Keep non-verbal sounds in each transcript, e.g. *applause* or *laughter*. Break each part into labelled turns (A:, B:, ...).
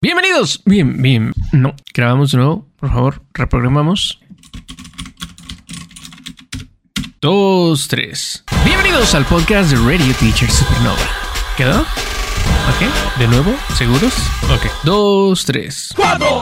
A: Bienvenidos. Bien, bien. No, grabamos de nuevo. Por favor, reprogramamos. Dos, tres. Bienvenidos al podcast de Radio Teacher Supernova. ¿Quedó? Ok. De nuevo, ¿seguros? Ok. Dos, tres.
B: ¡Cuatro!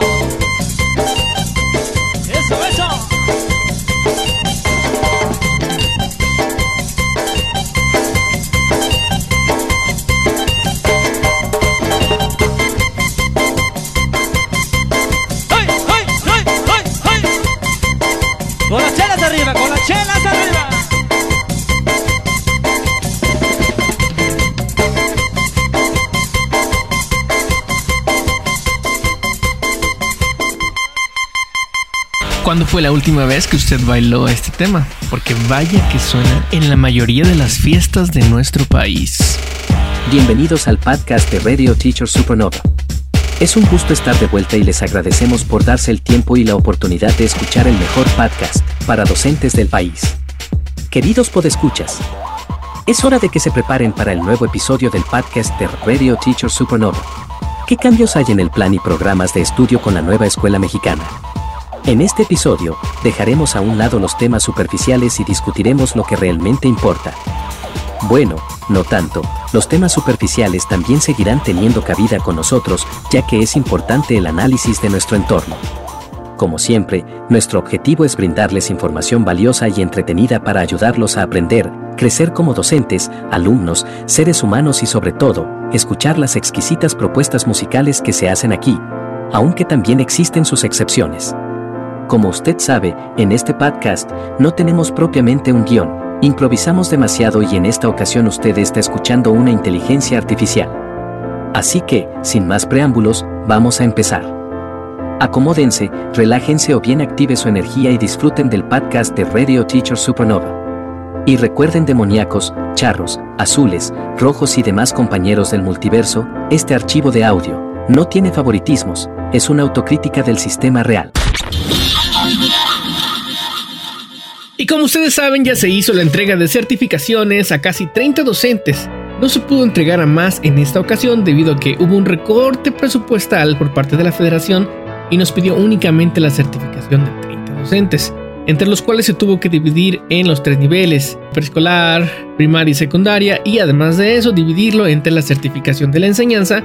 A: ¿Cuándo fue la última vez que usted bailó este tema? Porque vaya que suena en la mayoría de las fiestas de nuestro país.
C: Bienvenidos al podcast de Radio Teacher Supernova. Es un gusto estar de vuelta y les agradecemos por darse el tiempo y la oportunidad de escuchar el mejor podcast para docentes del país. Queridos podescuchas, es hora de que se preparen para el nuevo episodio del podcast de Radio Teacher Supernova. ¿Qué cambios hay en el plan y programas de estudio con la nueva escuela mexicana? En este episodio, dejaremos a un lado los temas superficiales y discutiremos lo que realmente importa. Bueno, no tanto, los temas superficiales también seguirán teniendo cabida con nosotros, ya que es importante el análisis de nuestro entorno. Como siempre, nuestro objetivo es brindarles información valiosa y entretenida para ayudarlos a aprender, crecer como docentes, alumnos, seres humanos y sobre todo, escuchar las exquisitas propuestas musicales que se hacen aquí, aunque también existen sus excepciones. Como usted sabe, en este podcast no tenemos propiamente un guion, improvisamos demasiado y en esta ocasión usted está escuchando una inteligencia artificial. Así que, sin más preámbulos, vamos a empezar. Acomódense, relájense o bien active su energía y disfruten del podcast de Radio Teacher Supernova. Y recuerden demoníacos, charros, azules, rojos y demás compañeros del multiverso, este archivo de audio no tiene favoritismos, es una autocrítica del sistema real.
A: Y como ustedes saben, ya se hizo la entrega de certificaciones a casi 30 docentes. No se pudo entregar a más en esta ocasión debido a que hubo un recorte presupuestal por parte de la federación y nos pidió únicamente la certificación de 30 docentes, entre los cuales se tuvo que dividir en los tres niveles, preescolar, primaria y secundaria, y además de eso dividirlo entre la certificación de la enseñanza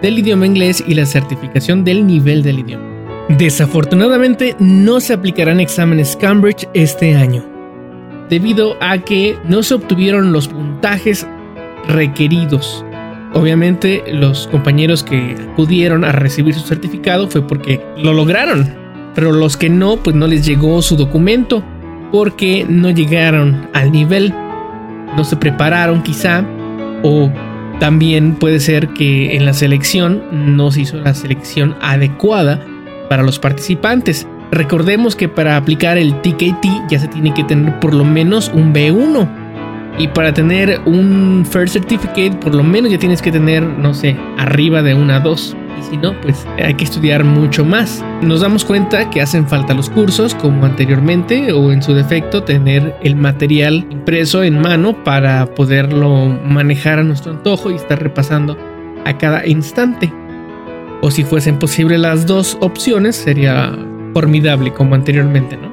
A: del idioma inglés y la certificación del nivel del idioma. Desafortunadamente no se aplicarán exámenes Cambridge este año, debido a que no se obtuvieron los puntajes requeridos. Obviamente los compañeros que acudieron a recibir su certificado fue porque lo lograron, pero los que no, pues no les llegó su documento porque no llegaron al nivel, no se prepararon quizá, o también puede ser que en la selección no se hizo la selección adecuada para los participantes. Recordemos que para aplicar el TKT ya se tiene que tener por lo menos un B1. Y para tener un First Certificate por lo menos ya tienes que tener, no sé, arriba de una 2. Y si no, pues hay que estudiar mucho más. Nos damos cuenta que hacen falta los cursos como anteriormente o en su defecto tener el material impreso en mano para poderlo manejar a nuestro antojo y estar repasando a cada instante o si fuesen posibles las dos opciones, sería formidable como anteriormente, ¿no?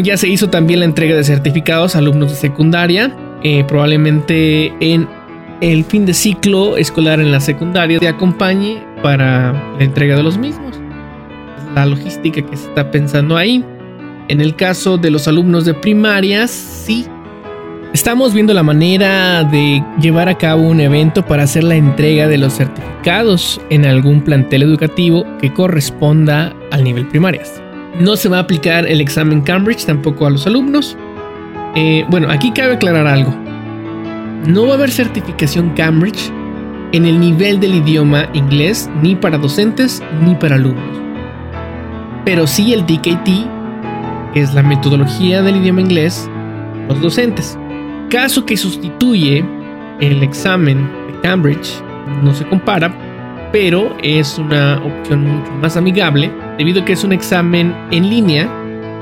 A: Ya se hizo también la entrega de certificados a alumnos de secundaria, eh, probablemente en el fin de ciclo escolar en la secundaria te acompañe para la entrega de los mismos. La logística que se está pensando ahí. En el caso de los alumnos de primaria, sí Estamos viendo la manera de llevar a cabo un evento para hacer la entrega de los certificados en algún plantel educativo que corresponda al nivel primarias. No se va a aplicar el examen Cambridge tampoco a los alumnos. Eh, bueno, aquí cabe aclarar algo. No va a haber certificación Cambridge en el nivel del idioma inglés ni para docentes ni para alumnos. Pero sí el DKT, que es la metodología del idioma inglés, los docentes caso que sustituye el examen de Cambridge no se compara, pero es una opción mucho más amigable debido a que es un examen en línea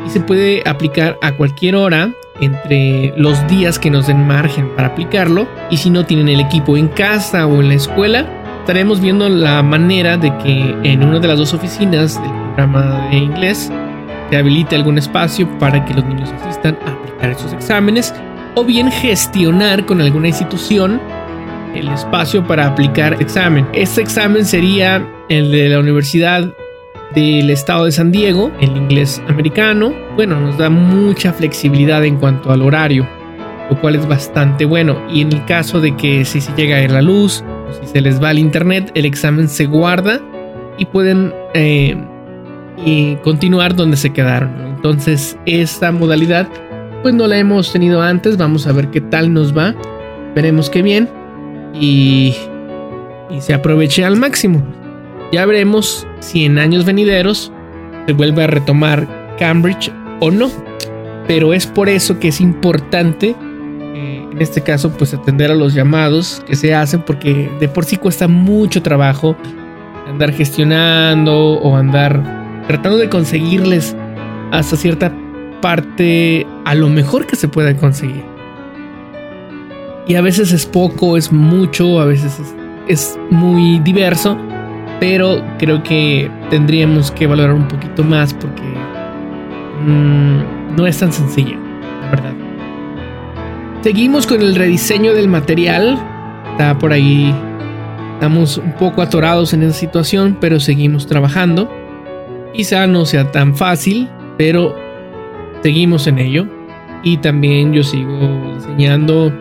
A: y se puede aplicar a cualquier hora entre los días que nos den margen para aplicarlo. Y si no tienen el equipo en casa o en la escuela estaremos viendo la manera de que en una de las dos oficinas del programa de inglés se habilite algún espacio para que los niños asistan a aplicar esos exámenes o bien gestionar con alguna institución el espacio para aplicar examen. Este examen sería el de la Universidad del Estado de San Diego, el inglés americano. Bueno, nos da mucha flexibilidad en cuanto al horario, lo cual es bastante bueno. Y en el caso de que si se llega a ir la luz o si se les va el internet, el examen se guarda y pueden eh, y continuar donde se quedaron. Entonces, esta modalidad pues no la hemos tenido antes. Vamos a ver qué tal nos va. Veremos qué bien. Y, y se aproveche al máximo. Ya veremos si en años venideros se vuelve a retomar Cambridge o no. Pero es por eso que es importante, eh, en este caso, pues atender a los llamados que se hacen, porque de por sí cuesta mucho trabajo andar gestionando o andar tratando de conseguirles hasta cierta parte a lo mejor que se pueda conseguir. Y a veces es poco, es mucho, a veces es, muy diverso, pero creo que tendríamos que valorar un poquito más porque mmm, no es tan sencilla, la verdad. Seguimos con el rediseño del material. Está por ahí. Estamos un poco atorados en esa situación, pero seguimos trabajando. Quizá no sea tan fácil, pero seguimos en ello. Y también yo sigo diseñando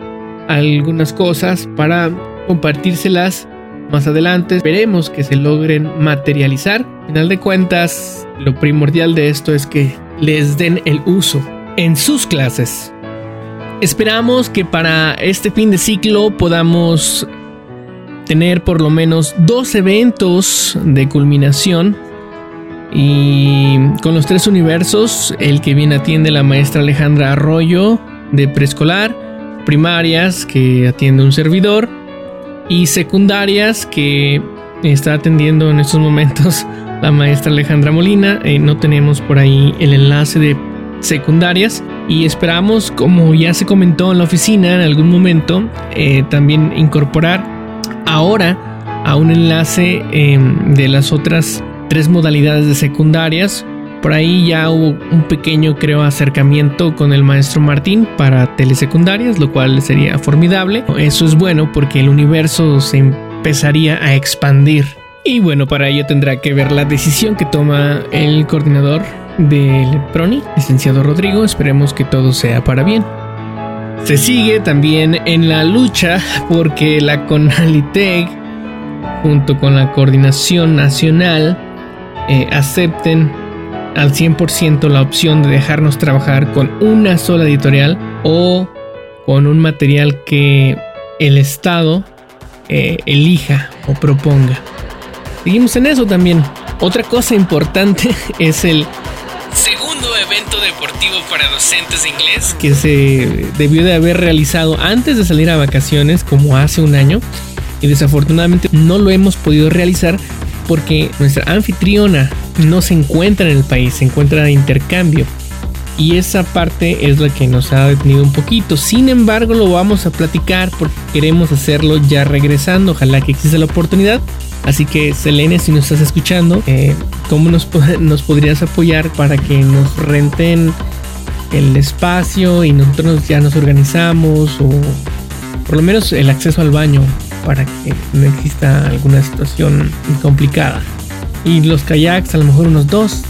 A: algunas cosas para compartírselas más adelante. Esperemos que se logren materializar. Final de cuentas, lo primordial de esto es que les den el uso en sus clases. Esperamos que para este fin de ciclo podamos tener por lo menos dos eventos de culminación y con los tres universos, el que viene atiende la maestra Alejandra Arroyo de preescolar, primarias que atiende un servidor y secundarias que está atendiendo en estos momentos *laughs* la maestra Alejandra Molina. Eh, no tenemos por ahí el enlace de secundarias y esperamos, como ya se comentó en la oficina en algún momento, eh, también incorporar ahora a un enlace eh, de las otras tres modalidades de secundarias. Por ahí ya hubo un pequeño, creo, acercamiento con el maestro Martín para telesecundarias, lo cual sería formidable. Eso es bueno porque el universo se empezaría a expandir. Y bueno, para ello tendrá que ver la decisión que toma el coordinador del PRONI, licenciado Rodrigo. Esperemos que todo sea para bien. Se sigue también en la lucha porque la CONALITEG, junto con la Coordinación Nacional, eh, acepten al 100% la opción de dejarnos trabajar con una sola editorial o con un material que el Estado eh, elija o proponga. Seguimos en eso también. Otra cosa importante *laughs* es el segundo evento deportivo para docentes de inglés que se debió de haber realizado antes de salir a vacaciones como hace un año y desafortunadamente no lo hemos podido realizar porque nuestra anfitriona no se encuentra en el país, se encuentra de intercambio. Y esa parte es la que nos ha detenido un poquito. Sin embargo, lo vamos a platicar porque queremos hacerlo ya regresando. Ojalá que exista la oportunidad. Así que, Selene, si nos estás escuchando, eh, ¿cómo nos, nos podrías apoyar para que nos renten el espacio y nosotros ya nos organizamos o por lo menos el acceso al baño para que no exista alguna situación complicada. Y los kayaks, a lo mejor unos dos,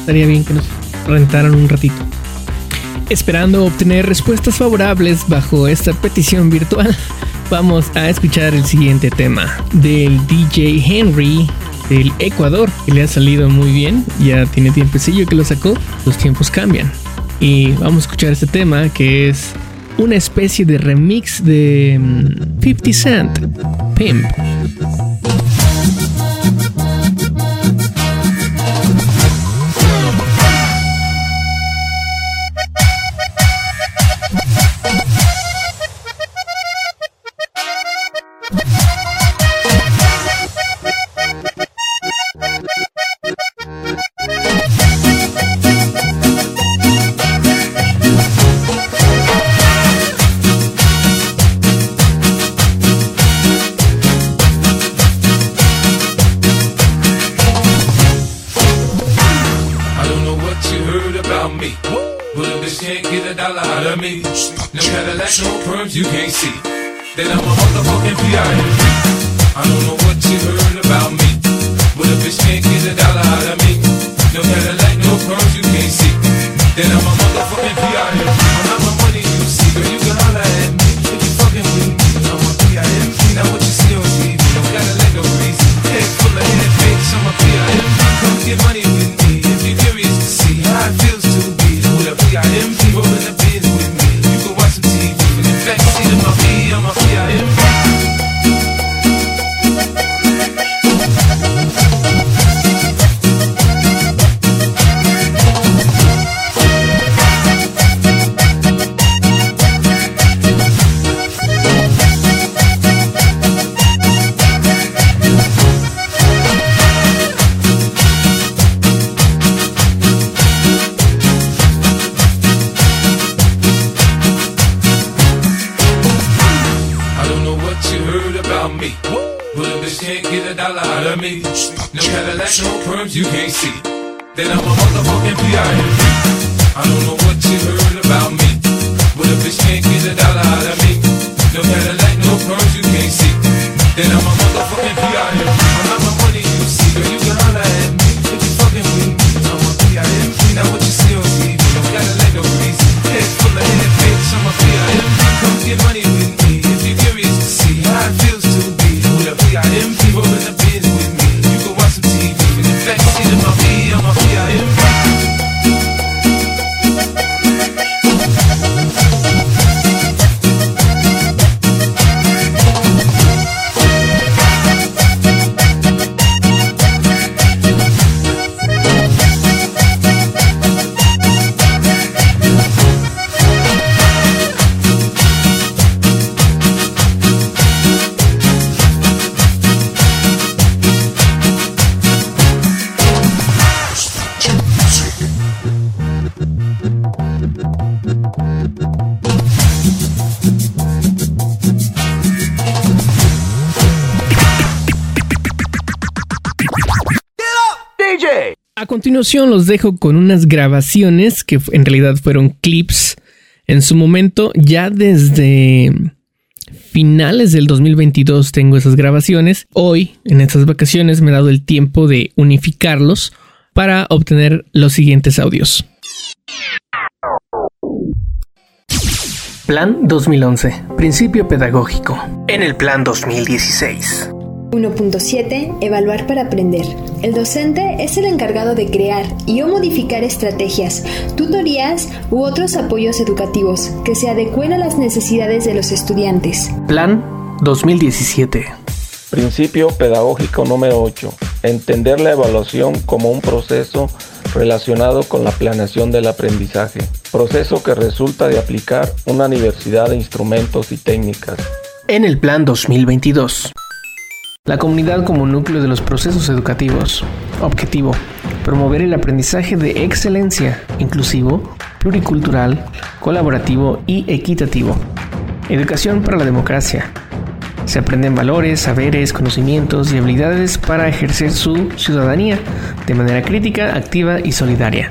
A: estaría bien que nos rentaran un ratito. Esperando obtener respuestas favorables bajo esta petición virtual, *laughs* vamos a escuchar el siguiente tema del DJ Henry del Ecuador, que le ha salido muy bien, ya tiene tiempecillo que lo sacó, los tiempos cambian. Y vamos a escuchar este tema que es una especie de remix de 50 mm, Cent, Pimp. Continuación los dejo con unas grabaciones que en realidad fueron clips en su momento ya desde finales del 2022 tengo esas grabaciones. Hoy en estas vacaciones me he dado el tiempo de unificarlos para obtener los siguientes audios. Plan 2011. Principio pedagógico. En el Plan 2016.
D: 1.7 Evaluar para aprender. El docente es el encargado de crear y o modificar estrategias, tutorías u otros apoyos educativos que se adecuen a las necesidades de los estudiantes.
A: Plan 2017.
E: Principio pedagógico número 8. Entender la evaluación como un proceso relacionado con la planeación del aprendizaje. Proceso que resulta de aplicar una diversidad de instrumentos y técnicas.
A: En el Plan 2022. La comunidad como núcleo de los procesos educativos. Objetivo. Promover el aprendizaje de excelencia, inclusivo, pluricultural, colaborativo y equitativo. Educación para la democracia. Se aprenden valores, saberes, conocimientos y habilidades para ejercer su ciudadanía de manera crítica, activa y solidaria.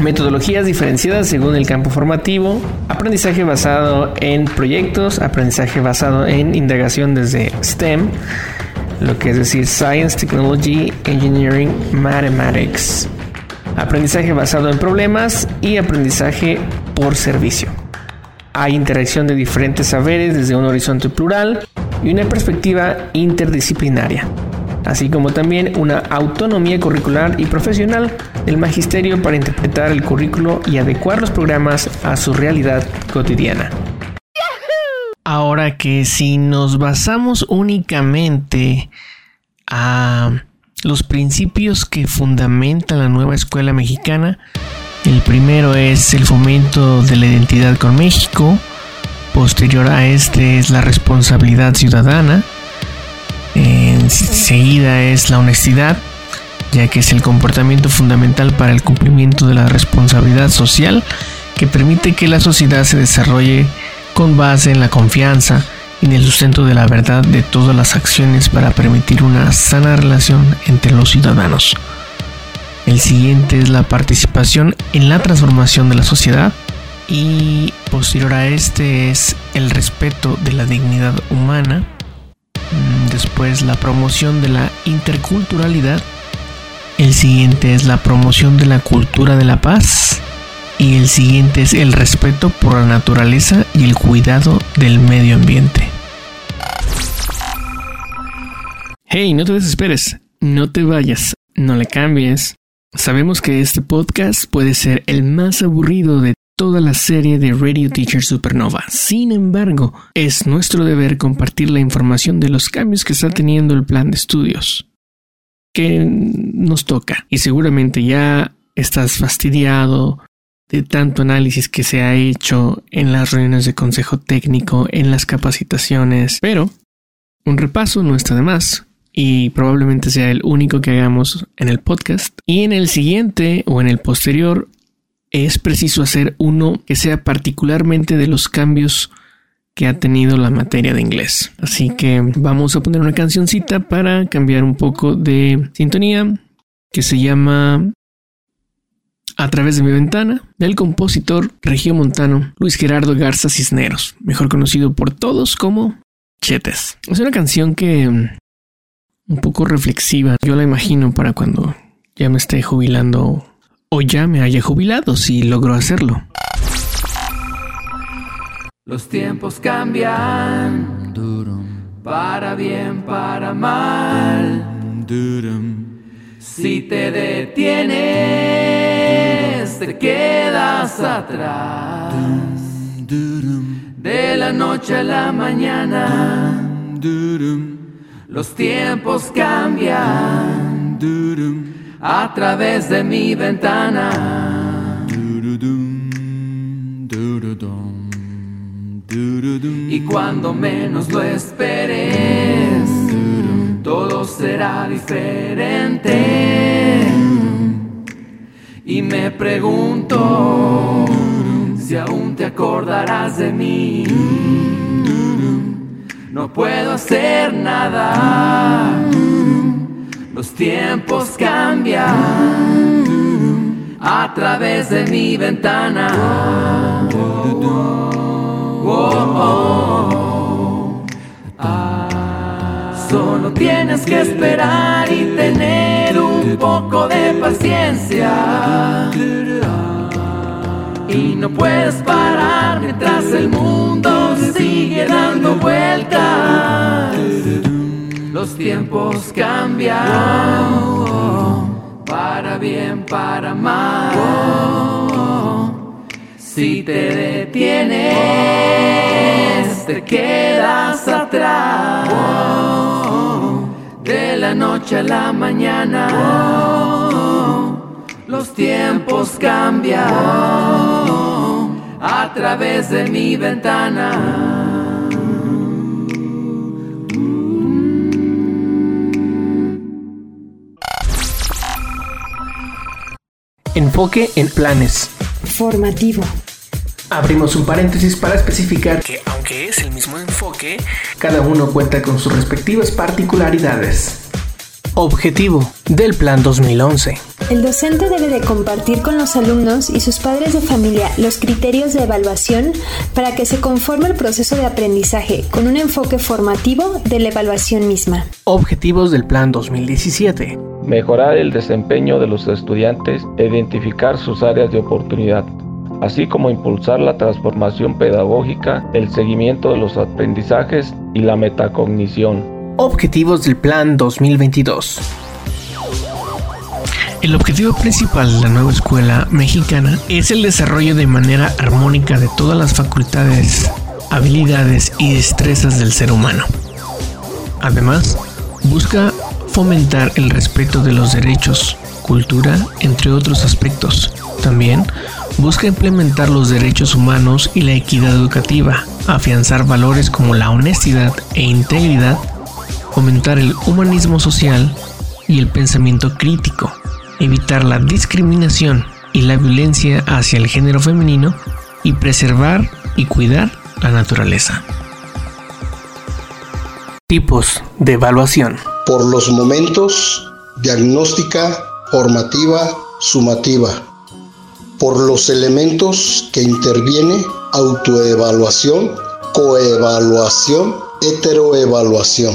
A: Metodologías diferenciadas según el campo formativo, aprendizaje basado en proyectos, aprendizaje basado en indagación desde STEM, lo que es decir Science, Technology, Engineering, Mathematics, aprendizaje basado en problemas y aprendizaje por servicio. Hay interacción de diferentes saberes desde un horizonte plural y una perspectiva interdisciplinaria, así como también una autonomía curricular y profesional del magisterio para interpretar el currículo y adecuar los programas a su realidad cotidiana. Ahora que si nos basamos únicamente a los principios que fundamentan la nueva escuela mexicana, el primero es el fomento de la identidad con México, posterior a este es la responsabilidad ciudadana, enseguida es la honestidad, ya que es el comportamiento fundamental para el cumplimiento de la responsabilidad social que permite que la sociedad se desarrolle con base en la confianza y en el sustento de la verdad de todas las acciones para permitir una sana relación entre los ciudadanos. El siguiente es la participación en la transformación de la sociedad. Y posterior a este es el respeto de la dignidad humana. Después la promoción de la interculturalidad. El siguiente es la promoción de la cultura de la paz. Y el siguiente es el respeto por la naturaleza y el cuidado del medio ambiente. Hey, no te desesperes, no te vayas, no le cambies. Sabemos que este podcast puede ser el más aburrido de toda la serie de Radio Teacher Supernova. Sin embargo, es nuestro deber compartir la información de los cambios que está teniendo el plan de estudios. Que nos toca. Y seguramente ya estás fastidiado de tanto análisis que se ha hecho en las reuniones de consejo técnico, en las capacitaciones. Pero un repaso no está de más y probablemente sea el único que hagamos en el podcast. Y en el siguiente o en el posterior es preciso hacer uno que sea particularmente de los cambios que ha tenido la materia de inglés. Así que vamos a poner una cancioncita para cambiar un poco de sintonía que se llama A través de mi ventana del compositor regiomontano Luis Gerardo Garza Cisneros, mejor conocido por todos como Chetes. Es una canción que un poco reflexiva. Yo la imagino para cuando ya me esté jubilando o ya me haya jubilado si logro hacerlo.
F: Los tiempos cambian, para bien, para mal. Si te detienes, te quedas atrás. De la noche a la mañana, los tiempos cambian a través de mi ventana. Y cuando menos lo esperes, todo será diferente. Y me pregunto si aún te acordarás de mí. No puedo hacer nada. Los tiempos cambian a través de mi ventana. Solo tienes que esperar y tener un poco de paciencia. Y no puedes parar mientras el mundo sigue dando vueltas. Los tiempos cambian para bien, para mal. Si te detienes, te quedas atrás. De la noche a la mañana, los tiempos cambian a través de mi ventana.
A: Enfoque en planes.
D: Formativo.
A: Abrimos un paréntesis para especificar que, aunque es el mismo enfoque, cada uno cuenta con sus respectivas particularidades. Objetivo del Plan 2011.
D: El docente debe de compartir con los alumnos y sus padres de familia los criterios de evaluación para que se conforme el proceso de aprendizaje con un enfoque formativo de la evaluación misma.
A: Objetivos del Plan 2017.
E: Mejorar el desempeño de los estudiantes e identificar sus áreas de oportunidad, así como impulsar la transformación pedagógica, el seguimiento de los aprendizajes y la metacognición.
A: Objetivos del Plan 2022. El objetivo principal de la nueva escuela mexicana es el desarrollo de manera armónica de todas las facultades, habilidades y destrezas del ser humano. Además, busca fomentar el respeto de los derechos, cultura, entre otros aspectos. También busca implementar los derechos humanos y la equidad educativa, afianzar valores como la honestidad e integridad, fomentar el humanismo social y el pensamiento crítico, evitar la discriminación y la violencia hacia el género femenino y preservar y cuidar la naturaleza. Tipos de evaluación.
G: por los momentos, diagnóstica formativa, sumativa. Por los elementos que interviene, autoevaluación, coevaluación, heteroevaluación.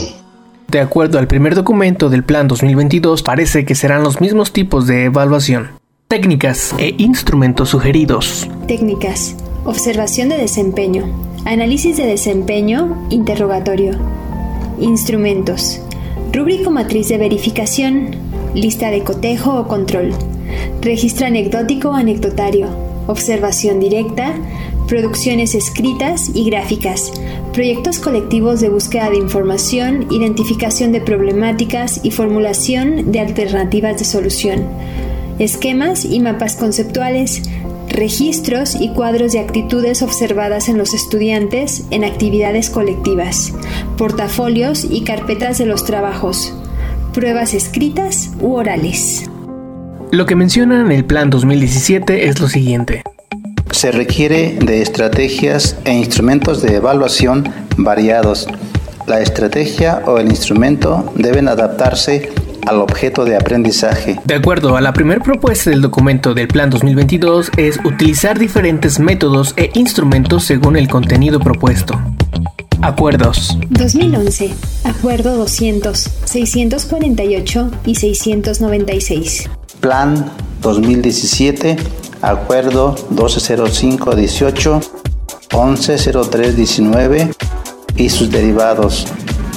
A: De acuerdo al primer documento del Plan 2022, parece que serán los mismos tipos de evaluación. Técnicas e instrumentos sugeridos.
D: Técnicas. Observación de desempeño. Análisis de desempeño. Interrogatorio. Instrumentos. Rúbrico matriz de verificación. Lista de cotejo o control. Registro anecdótico o anecdotario. Observación directa. Producciones escritas y gráficas. Proyectos colectivos de búsqueda de información, identificación de problemáticas y formulación de alternativas de solución. Esquemas y mapas conceptuales registros y cuadros de actitudes observadas en los estudiantes en actividades colectivas, portafolios y carpetas de los trabajos, pruebas escritas u orales.
A: Lo que menciona en el Plan 2017 es lo siguiente.
H: Se requiere de estrategias e instrumentos de evaluación variados. La estrategia o el instrumento deben adaptarse al objeto de aprendizaje.
A: De acuerdo a la primera propuesta del documento del Plan 2022 es utilizar diferentes métodos e instrumentos según el contenido propuesto. Acuerdos.
D: 2011. Acuerdo 200, 648 y 696.
H: Plan 2017. Acuerdo 120518, 110319 y sus derivados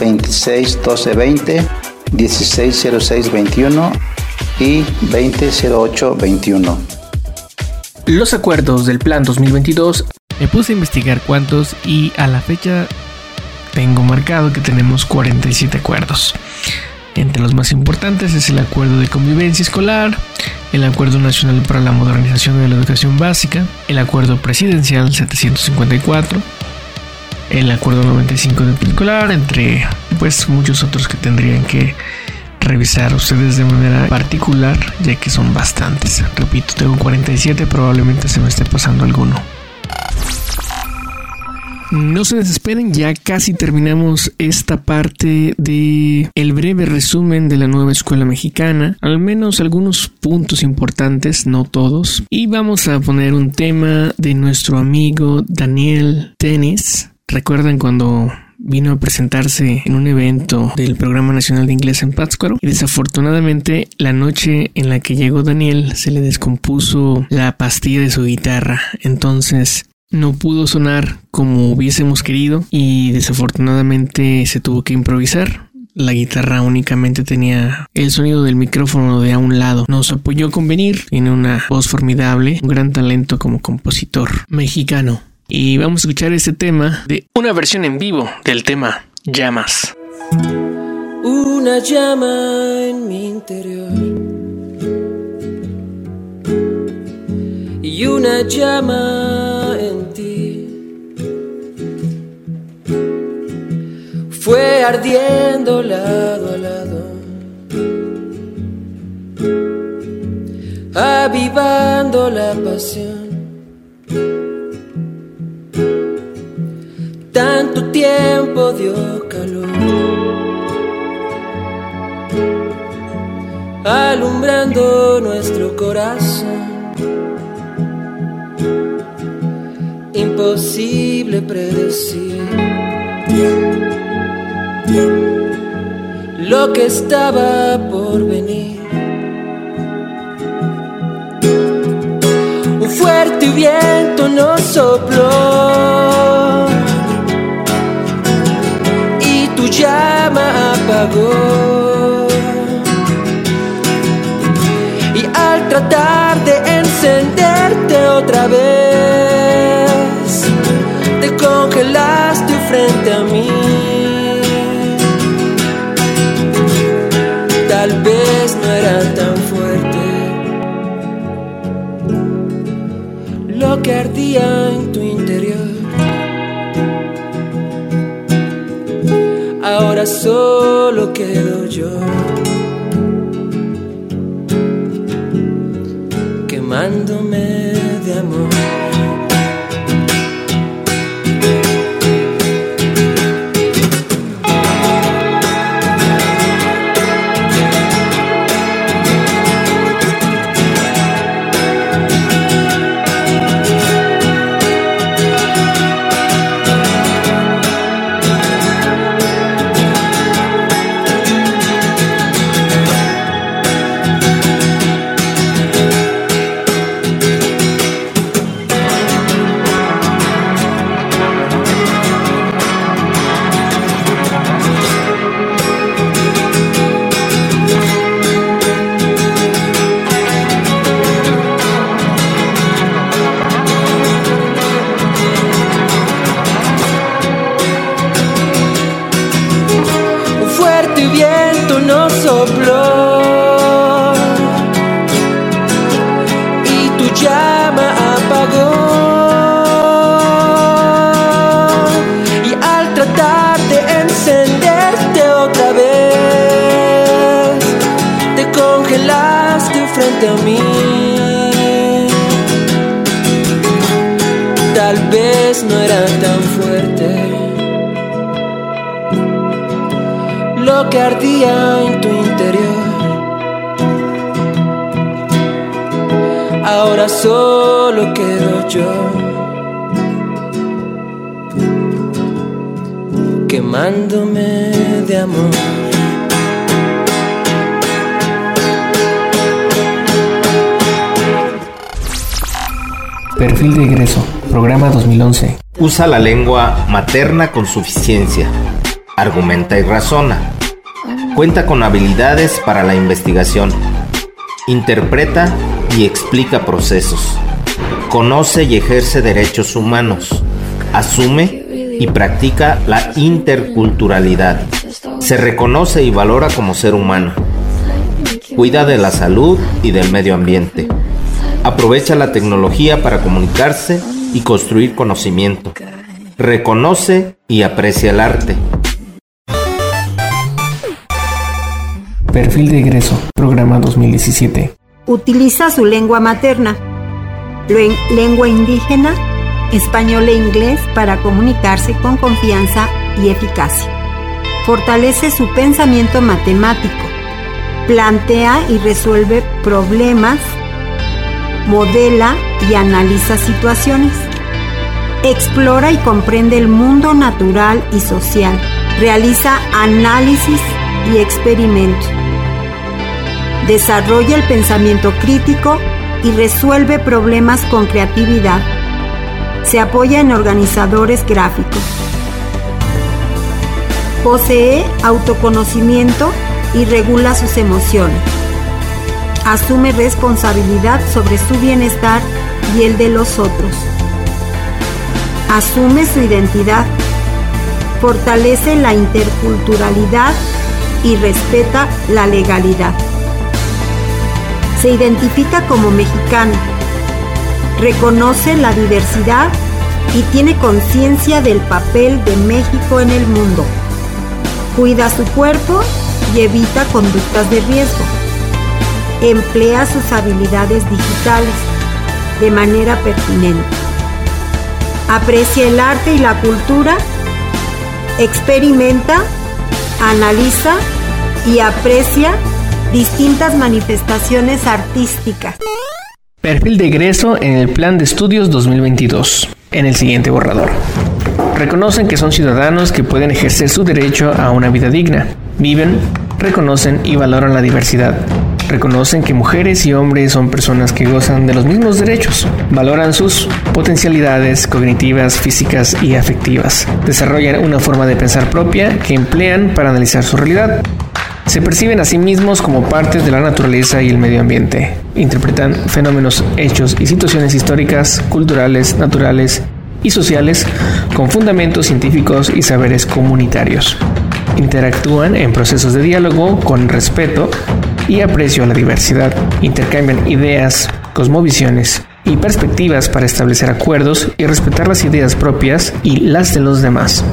H: 261220 160621 y 200821.
A: Los acuerdos del Plan 2022 me puse a investigar cuántos y a la fecha tengo marcado que tenemos 47 acuerdos. Entre los más importantes es el Acuerdo de Convivencia Escolar, el Acuerdo Nacional para la Modernización de la Educación Básica, el Acuerdo Presidencial 754, el Acuerdo 95 de Escolar, entre pues muchos otros que tendrían que revisar ustedes de manera particular, ya que son bastantes. Repito, tengo 47, probablemente se me esté pasando alguno. No se desesperen, ya casi terminamos esta parte de el breve resumen de la nueva escuela mexicana, al menos algunos puntos importantes, no todos, y vamos a poner un tema de nuestro amigo Daniel Tennis. ¿Recuerdan cuando vino a presentarse en un evento del Programa Nacional de Inglés en Pátzcuaro y desafortunadamente la noche en la que llegó Daniel se le descompuso la pastilla de su guitarra entonces no pudo sonar como hubiésemos querido y desafortunadamente se tuvo que improvisar. La guitarra únicamente tenía el sonido del micrófono de a un lado. Nos apoyó con venir, tiene una voz formidable, un gran talento como compositor mexicano. Y vamos a escuchar este tema de una versión en vivo del tema Llamas.
I: Una llama en mi interior y una llama en ti. Fue ardiendo lado a lado, avivando la pasión. Tiempo dio calor, alumbrando nuestro corazón. Imposible predecir lo que estaba por venir. Un fuerte viento nos sopló llama apagó. Y al tratar de encenderte otra vez, te congelaste frente a mí. Tal vez no era tan fuerte lo que ardía en tu interior. Ahora solo quedo yo. Ardía en tu interior. Ahora solo quedo yo. quemándome de amor.
A: Perfil de egreso, programa 2011.
J: Usa la lengua materna con suficiencia. Argumenta y razona. Cuenta con habilidades para la investigación. Interpreta y explica procesos. Conoce y ejerce derechos humanos. Asume y practica la interculturalidad. Se reconoce y valora como ser humano. Cuida de la salud y del medio ambiente. Aprovecha la tecnología para comunicarse y construir conocimiento. Reconoce y aprecia el arte.
A: Perfil de egreso, programa 2017.
K: Utiliza su lengua materna, lengua indígena español e inglés para comunicarse con confianza y eficacia. Fortalece su pensamiento matemático. Plantea y resuelve problemas. Modela y analiza situaciones. Explora y comprende el mundo natural y social. Realiza análisis y experimento. Desarrolla el pensamiento crítico y resuelve problemas con creatividad se apoya en organizadores gráficos. Posee autoconocimiento y regula sus emociones. Asume responsabilidad sobre su bienestar y el de los otros. Asume su identidad. Fortalece la interculturalidad y respeta la legalidad. Se identifica como mexicano reconoce la diversidad y tiene conciencia del papel de México en el mundo. Cuida su cuerpo y evita conductas de riesgo. Emplea sus habilidades digitales de manera pertinente. Aprecia el arte y la cultura. Experimenta, analiza y aprecia distintas manifestaciones artísticas.
A: Perfil de egreso en el Plan de Estudios 2022. En el siguiente borrador. Reconocen que son ciudadanos que pueden ejercer su derecho a una vida digna. Viven, reconocen y valoran la diversidad. Reconocen que mujeres y hombres son personas que gozan de los mismos derechos. Valoran sus potencialidades cognitivas, físicas y afectivas. Desarrollan una forma de pensar propia que emplean para analizar su realidad se perciben a sí mismos como partes de la naturaleza y el medio ambiente. Interpretan fenómenos, hechos y situaciones históricas, culturales, naturales y sociales con fundamentos científicos y saberes comunitarios. Interactúan en procesos de diálogo con respeto y aprecio la diversidad. Intercambian ideas, cosmovisiones y perspectivas para establecer acuerdos y respetar las ideas propias y las de los demás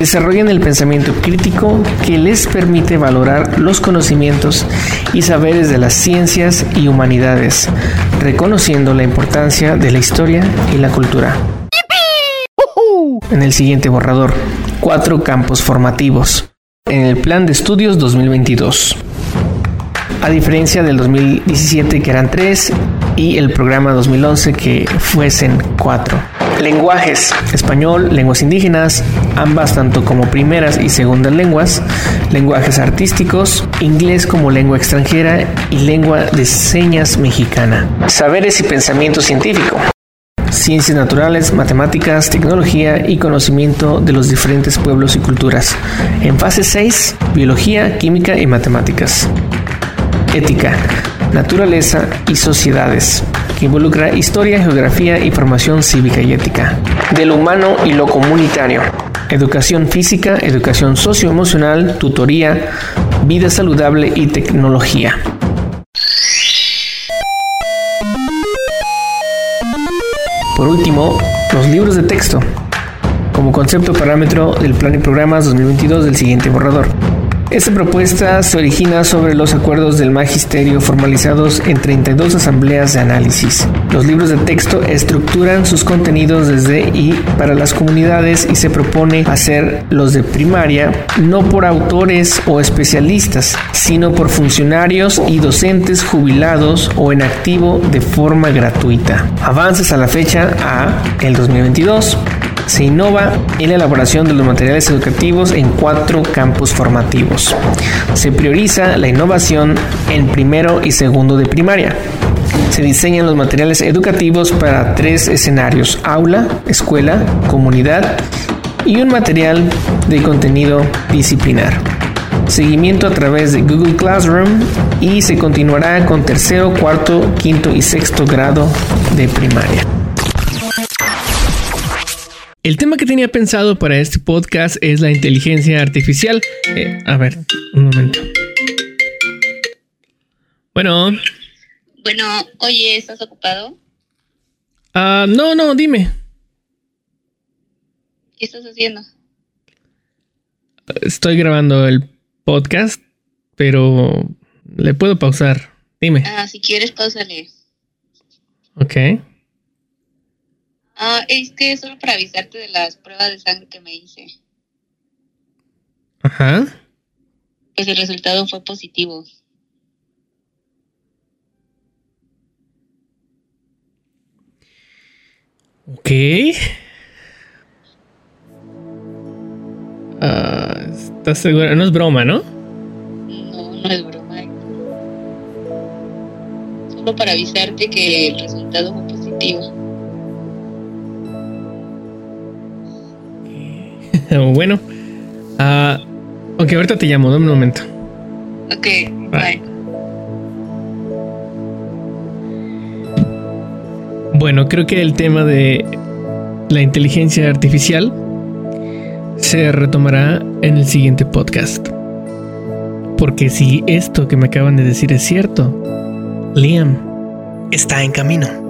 A: desarrollan el pensamiento crítico que les permite valorar los conocimientos y saberes de las ciencias y humanidades, reconociendo la importancia de la historia y la cultura. En el siguiente borrador, cuatro campos formativos. En el Plan de Estudios 2022. A diferencia del 2017 que eran tres y el programa 2011 que fuesen cuatro. Lenguajes, español, lenguas indígenas, ambas tanto como primeras y segundas lenguas, lenguajes artísticos, inglés como lengua extranjera y lengua de señas mexicana. Saberes y pensamiento científico. Ciencias naturales, matemáticas, tecnología y conocimiento de los diferentes pueblos y culturas. En fase 6, biología, química y matemáticas. Ética, naturaleza y sociedades que involucra historia, geografía y formación cívica y ética, de lo humano y lo comunitario, educación física, educación socioemocional, tutoría, vida saludable y tecnología. Por último, los libros de texto, como concepto parámetro del plan y programas 2022 del siguiente borrador. Esta propuesta se origina sobre los acuerdos del magisterio formalizados en 32 asambleas de análisis. Los libros de texto estructuran sus contenidos desde y para las comunidades y se propone hacer los de primaria no por autores o especialistas, sino por funcionarios y docentes jubilados o en activo de forma gratuita. Avances a la fecha a el 2022 se innova en la elaboración de los materiales educativos en cuatro campos formativos. Se prioriza la innovación en primero y segundo de primaria. Se diseñan los materiales educativos para tres escenarios, aula, escuela, comunidad y un material de contenido disciplinar. Seguimiento a través de Google Classroom y se continuará con tercero, cuarto, quinto y sexto grado de primaria. El tema que tenía pensado para este podcast es la inteligencia artificial. Eh, a ver, un momento. Bueno.
L: Bueno, oye, ¿estás ocupado?
A: Ah, no, no, dime.
L: ¿Qué estás haciendo?
A: Estoy grabando el podcast, pero le puedo pausar. Dime.
L: Ah, si quieres, pausale.
A: Ok.
L: Ah, es que solo para avisarte de las pruebas de sangre que me hice.
A: Ajá.
L: Pues el resultado fue positivo.
A: Ok. Ah, ¿Estás segura? No es broma, ¿no?
L: No, no es broma. Solo para avisarte que el resultado fue positivo.
A: Bueno. Ah, ok, ahorita te llamo, dame un momento.
L: Ok, bye.
A: Bueno, creo que el tema de la inteligencia artificial se retomará en el siguiente podcast. Porque si esto que me acaban de decir es cierto, Liam está en camino.